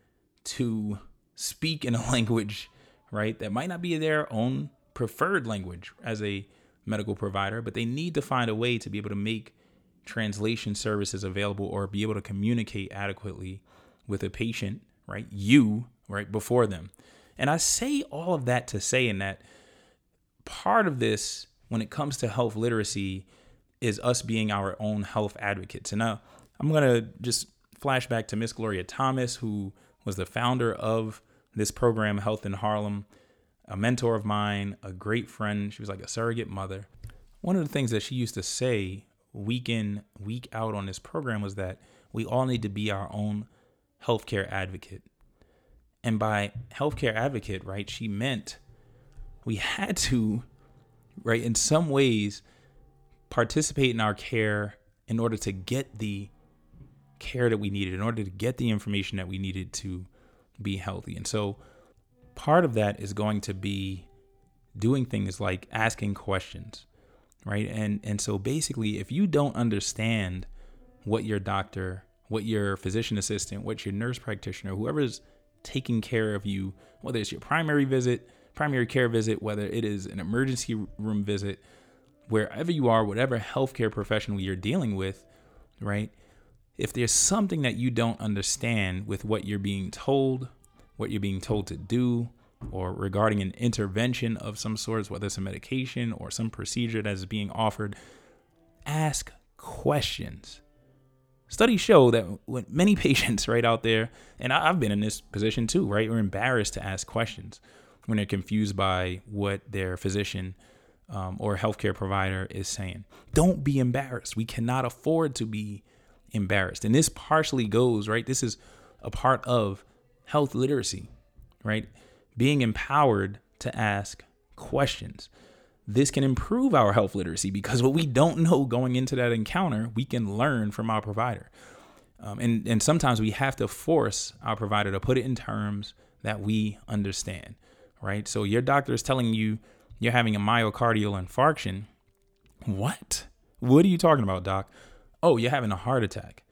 to speak in a *laughs* language, right, that might not be their own preferred language as a medical provider, but they need to find a way to be able to make translation services available or be able to communicate adequately with a patient, right? You, right, before them. And I say all of that to say in that part of this, when it comes to health literacy, is us being our own health advocates. And now I'm going to just flash back to Miss Gloria Thomas, who was the founder of this program, Health in Harlem, a mentor of mine, a great friend. She was like a surrogate mother. One of the things that she used to say week in, week out on this program was that we all need to be our own healthcare advocate. And by healthcare advocate, right, she meant we had to, right, in some ways, participate in our care in order to get the care that we needed, in order to get the information that we needed to be healthy. And so part of that is going to be doing things like asking questions, right? And and so basically if you don't understand what your doctor, what your physician assistant, what your nurse practitioner, whoever's taking care of you, whether it's your primary visit, primary care visit, whether it is an emergency room visit, wherever you are, whatever healthcare professional you're dealing with, right? If there's something that you don't understand with what you're being told, what you're being told to do, or regarding an intervention of some sorts, whether it's a medication or some procedure that is being offered, ask questions. Studies show that when many *laughs* patients right out there, and I've been in this position too, right? We're embarrassed to ask questions when they're confused by what their physician um, or healthcare provider is saying. Don't be embarrassed. We cannot afford to be embarrassed. And this partially goes, right? This is a part of health literacy, right? Being empowered to ask questions. This can improve our health literacy because what we don't know going into that encounter, we can learn from our provider. Um, and, and sometimes we have to force our provider to put it in terms that we understand right? So your doctor is telling you you're having a myocardial infarction. What? What are you talking about, doc? Oh, you're having a heart attack.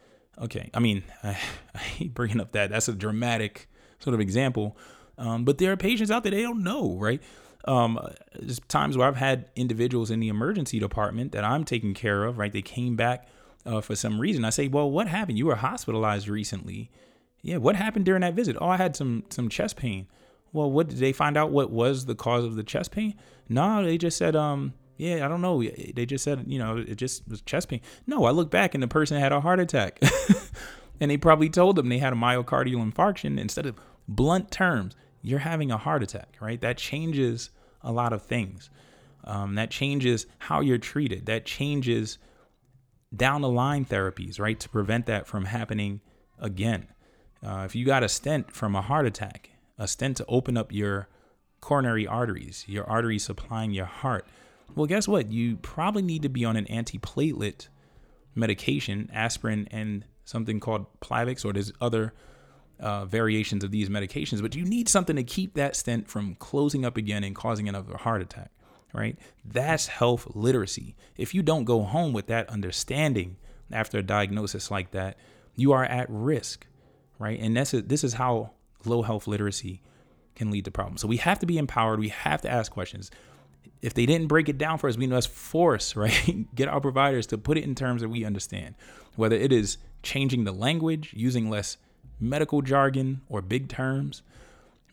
Okay. I mean, I, *laughs* I hate bringing up that. That's a dramatic sort of example. Um, but there are patients out there, they don't know, right? Um, there's times where I've had individuals in the emergency department that I'm taking care of, right? They came back uh, for some reason. I say, well, what happened? You were hospitalized recently. Yeah, what happened during that visit? Oh, I had some some chest pain. Well, what did they find out? What was the cause of the chest pain? No, they just said, um, yeah, I don't know. They just said, you know, it just was chest pain. No, I look back and the person had a heart attack, *laughs* and they probably told them they had a myocardial infarction instead of blunt terms. You're having a heart attack, right? That changes a lot of things. Um, that changes how you're treated. That changes down the line therapies, right, to prevent that from happening again. Uh, if you got a stent from a heart attack, a stent to open up your coronary arteries, your arteries supplying your heart. Well, guess what? You probably need to be on an antiplatelet medication, aspirin, and something called Plavix, or there's other uh, variations of these medications, but you need something to keep that stent from closing up again and causing another heart attack, right? That's health literacy. If you don't go home with that understanding after a diagnosis like that, you are at risk, right? And that's this is how low health literacy can lead to problems. So we have to be empowered. We have to ask questions. If they didn't break it down for us, we must force, *laughs* right? Get our providers to put it in terms that we understand, whether it is changing the language, using less medical jargon or big terms.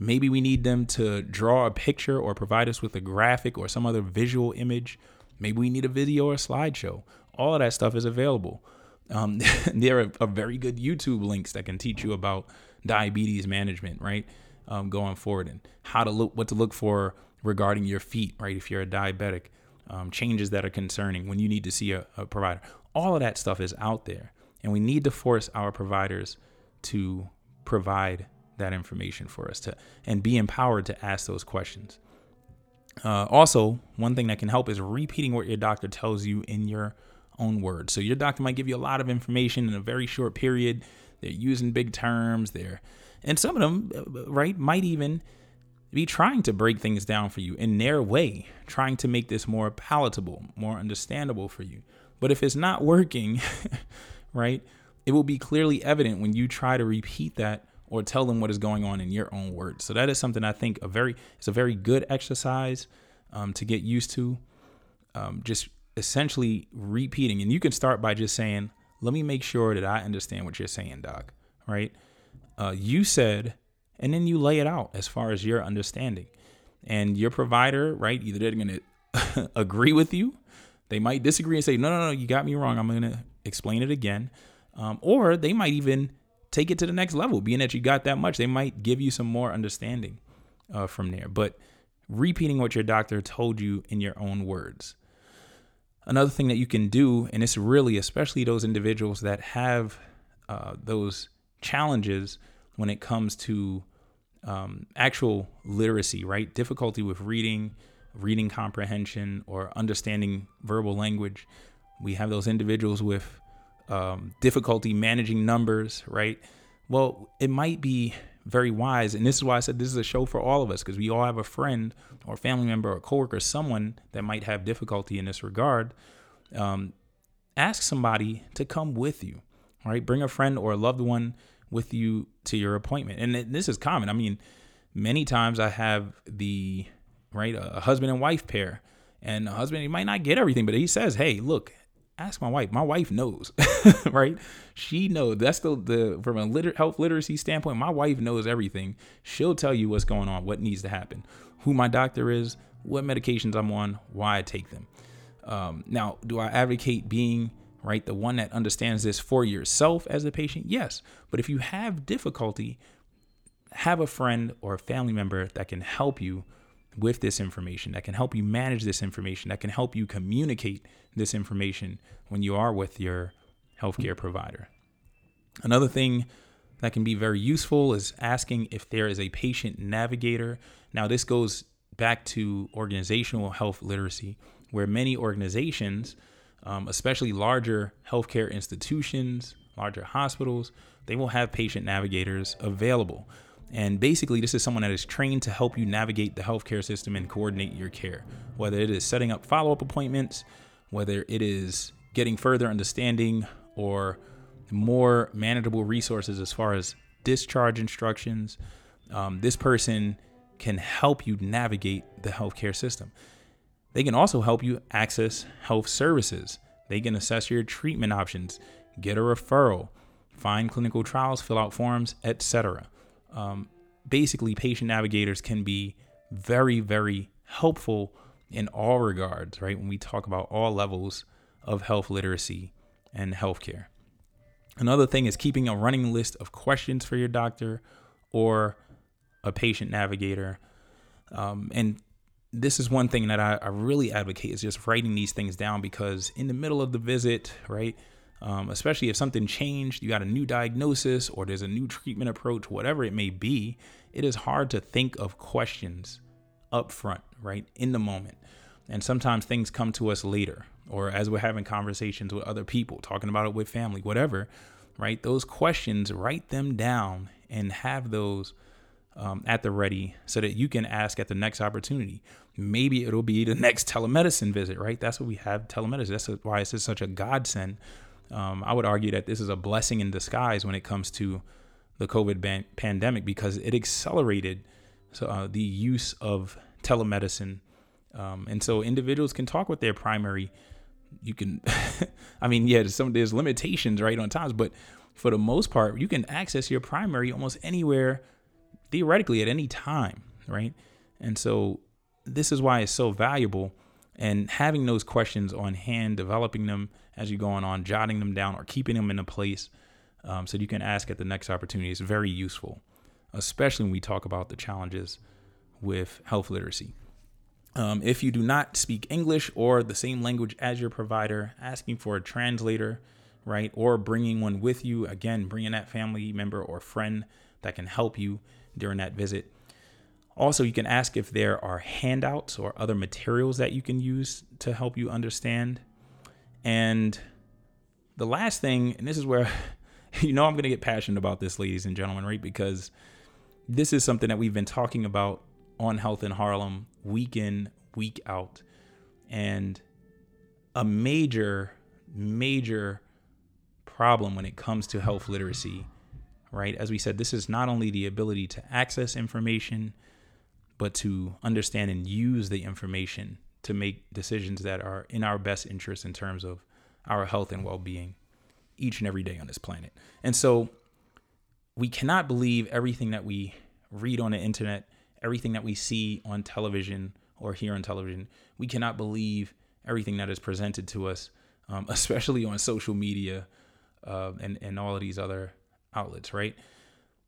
Maybe we need them to draw a picture or provide us with a graphic or some other visual image. Maybe we need a video or a slideshow. All of that stuff is available. Um, *laughs* there are, very good YouTube links that can teach you about diabetes management, right? Um, going forward and how to look, what to look for regarding your feet, right? If you're a diabetic, um, changes that are concerning when you need to see a, a provider. All of that stuff is out there. And we need to force our providers to provide that information for us to and be empowered to ask those questions. Uh, also, one thing that can help is repeating what your doctor tells you in your own words. So your doctor might give you a lot of information in a very short period. They're using big terms. They're and some of them, uh, right, might even be trying to break things down for you in their way, trying to make this more palatable, more understandable for you. But if it's not working, *laughs* right, it will be clearly evident when you try to repeat that or tell them what is going on in your own words. So that is something I think a very it's a very good exercise um, to get used to. Um, just essentially repeating, and you can start by just saying, "Let me make sure that I understand what you're saying, Doc." Right? Uh, you said, and then you lay it out as far as your understanding, and your provider, right? Either they're going *laughs* to agree with you, they might disagree and say, "No, no, no, you got me wrong. I'm going to explain it again." Um, or they might even take it to the next level, being that you got that much. They might give you some more understanding uh, from there. But repeating what your doctor told you in your own words. Another thing that you can do, and it's really especially those individuals that have uh, those challenges when it comes to um, actual literacy, right? Difficulty with reading, reading comprehension, or understanding verbal language. We have those individuals with um, difficulty managing numbers, right? Well, it might be very wise, and this is why I said this is a show for all of us because we all have a friend or family member or coworker, someone that might have difficulty in this regard. Um, ask somebody to come with you, right? Bring a friend or a loved one with you to your appointment, and this is common. I mean, many times I have the right a husband and wife pair, and a husband he might not get everything, but he says, "Hey, look, ask my wife. My wife knows, *laughs* right? She knows. That's the the from a liter- health literacy standpoint. My wife knows everything. She'll tell you what's going on, what needs to happen, who my doctor is, what medications I'm on, why I take them. Um, now, do I advocate being right the one that understands this for yourself as a patient? Yes, but if you have difficulty, have a friend or a family member that can help you with this information, that can help you manage this information, that can help you communicate this information when you are with your healthcare provider. Another thing that can be very useful is asking if there is a patient navigator. Now, this goes back to organizational health literacy, where many organizations, um, especially larger healthcare institutions, larger hospitals, they will have patient navigators available. And basically, this is someone that is trained to help you navigate the healthcare system and coordinate your care, whether it is setting up follow up appointments, whether it is getting further understanding or more manageable resources as far as discharge instructions. Um, this person can help you navigate the healthcare system. They can also help you access health services. They can assess your treatment options, get a referral, find clinical trials, fill out forms, etc um, basically patient navigators can be very, very helpful in all regards, right? When we talk about all levels of health literacy and healthcare. Another thing is keeping a running list of questions for your doctor or a patient navigator. Um, and this is one thing that I, I, really advocate is just writing these things down because in the middle of the visit, right, um, especially if something changed, you got a new diagnosis or there's a new treatment approach, whatever it may be, it is hard to think of questions up front, right? In the moment. And sometimes things come to us later, or as we're having conversations with other people, talking about it with family, whatever, right? Those questions, write them down and have those um, at the ready so that you can ask at the next opportunity. Maybe it'll be the *laughs* next telemedicine visit, right? That's what we have telemedicine. That's why it's such a godsend. Um, I would argue that this is a blessing in disguise when it comes to the COVID ban- pandemic because it accelerated uh, the use of telemedicine. Um, and so individuals can talk with their primary. You can, *laughs* I mean, yeah, there's some there's limitations, right, on times, but for the most part, you can access your primary almost anywhere, theoretically at any time, right? And so this is why it's so valuable. And having those questions on hand, developing them as you're going on, jotting them down, or keeping them in a place um, so you can ask at the next opportunity is very useful, especially when we talk about the challenges with health literacy. Um, if you do not speak English or the same language as your provider, asking for a translator, right, or bringing one with you, again, bringing that family member or friend that can help you during that visit. Also, you can ask if there are handouts or other materials that you can use to help you understand. And the last thing, and this is where *laughs* you know I'm going to get passionate about this, ladies and gentlemen, right? Because this is something that we've been talking about on Health in Harlem week in, week out. And a major, major problem when it comes to health literacy, right? As we said, this is not only the ability to access information, but to understand and use the information to make decisions that are in our best interest in terms of our health and well being each and every day on this planet. And so we cannot believe everything that we read on the internet, everything that we see on television or hear on television. We cannot believe everything that is presented to us, um, *laughs* especially on social media uh, and, and all of these other outlets, right?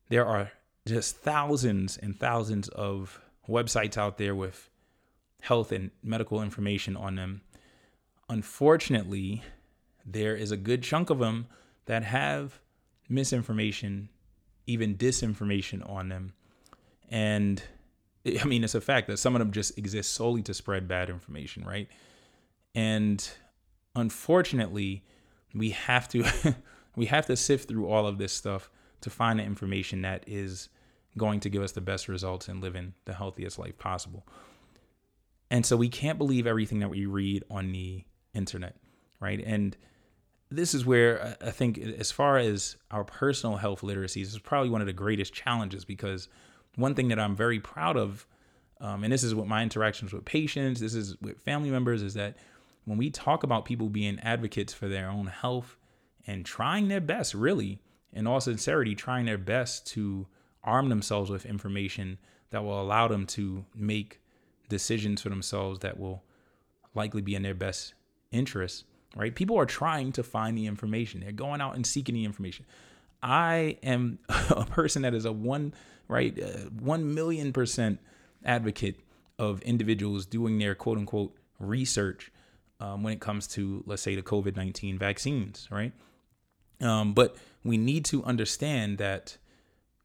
There are just thousands and thousands of websites out there with health and medical information on them. Unfortunately, there is a good chunk of them that have misinformation, even disinformation on them. And I mean, it's a fact that some of them just exist solely to spread bad information, right? And unfortunately, we have to *laughs* we have to sift through all of this stuff to find the information that is going to give us the best results in living the healthiest life possible. And so we can't believe everything that we read on the internet, right? And this is where I think, as far as our personal health literacies, is probably one of the greatest challenges because one thing that I'm very proud of, um, and this is what my interactions with patients, this is with family members, is that when we talk about people being advocates for their own health and trying their best, really, in all sincerity, trying their best to arm themselves with information that will allow them to make decisions for themselves that will likely be in their best interest right? People are trying to find the information. They're going out and seeking the information. I am *laughs* a person that is a one, right, uh, 1 million percent advocate of individuals doing their quote unquote research um, when it comes to, let's say, the COVID 19 vaccines, right? Um, but we need to understand that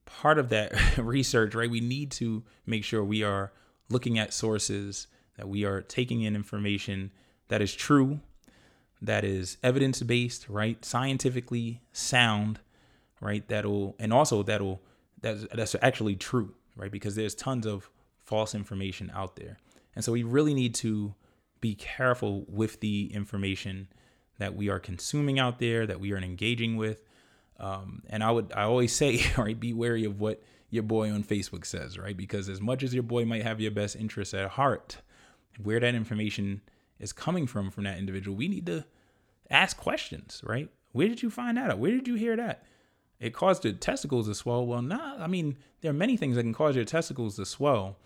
part of that *laughs* research, right, we need to make sure we are looking at sources, that we are taking in information that is true, that is evidence based, right? Scientifically sound, right? That'll and also that'll that's that's actually true, right? Because there's tons of false information out there. And so we really need to be careful with the information that we are consuming out there, that we are engaging with. Um, and I would I always say, *laughs* right, be wary of what your boy on Facebook says, right? Because as much as your boy might have your best interests at heart, where that information is coming from from that individual, we need to ask questions, right? Where did you find that out? Where did you hear that? It caused your testicles to swell. Well, nah, I mean, there are many things that can cause your testicles to swell.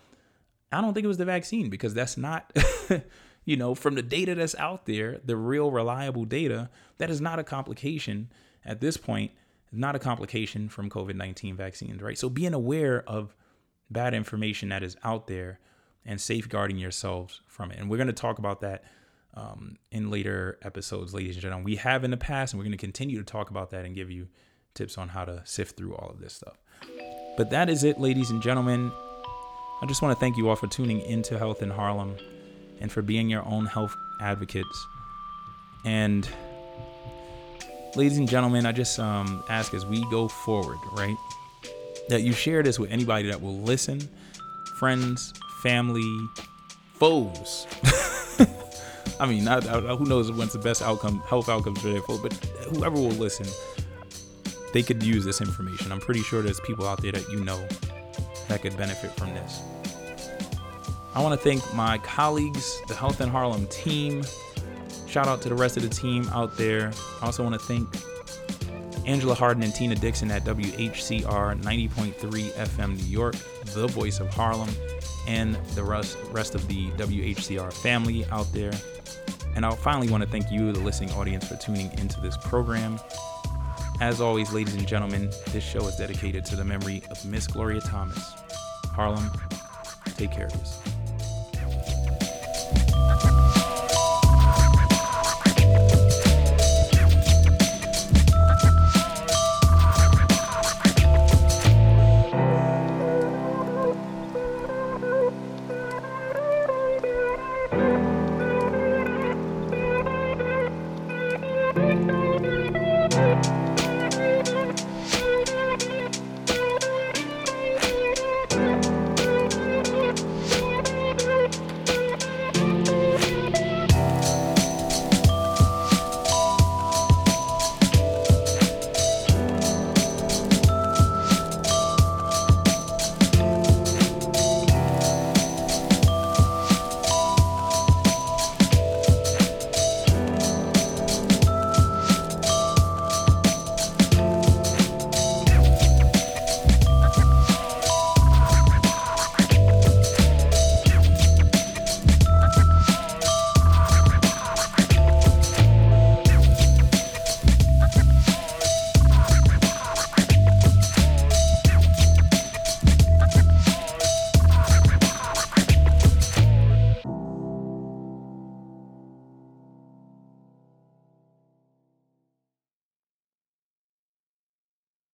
I don't think it was the vaccine because that's not, *laughs* you know, from the data that's out there, the real reliable data, that is not a complication at this point, not a complication from COVID 19 vaccines, right? So being aware of bad information that is out there and safeguarding yourselves from it. And we're going to talk about that um, in later episodes, ladies and gentlemen. We have in the past, and we're going to continue to talk about that and give you tips on how to sift through all of this stuff. But that is it, ladies and gentlemen. I just want to thank you all for tuning into Health in Harlem and for being your own health advocates. And ladies and gentlemen, I just um, ask as we go forward, right, that you share this with anybody that will listen, friends, family, foes. *laughs* I mean, not, who knows when's the best outcome, health outcomes for their foes, but whoever will listen, they could use this information. I'm pretty sure there's people out there that you know that could benefit from this. I want to thank my colleagues, the Health in Harlem team. Shout out to the rest of the team out there. I also want to thank Angela Harden and Tina Dixon at WHCR 90.3 FM New York, the voice of Harlem, and the rest, rest of the WHCR family out there. And I finally want to thank you, the listening audience, for tuning into this program. As always, ladies and gentlemen, this show is dedicated to the memory of Miss Gloria Thomas. Harlem, take care of yourself.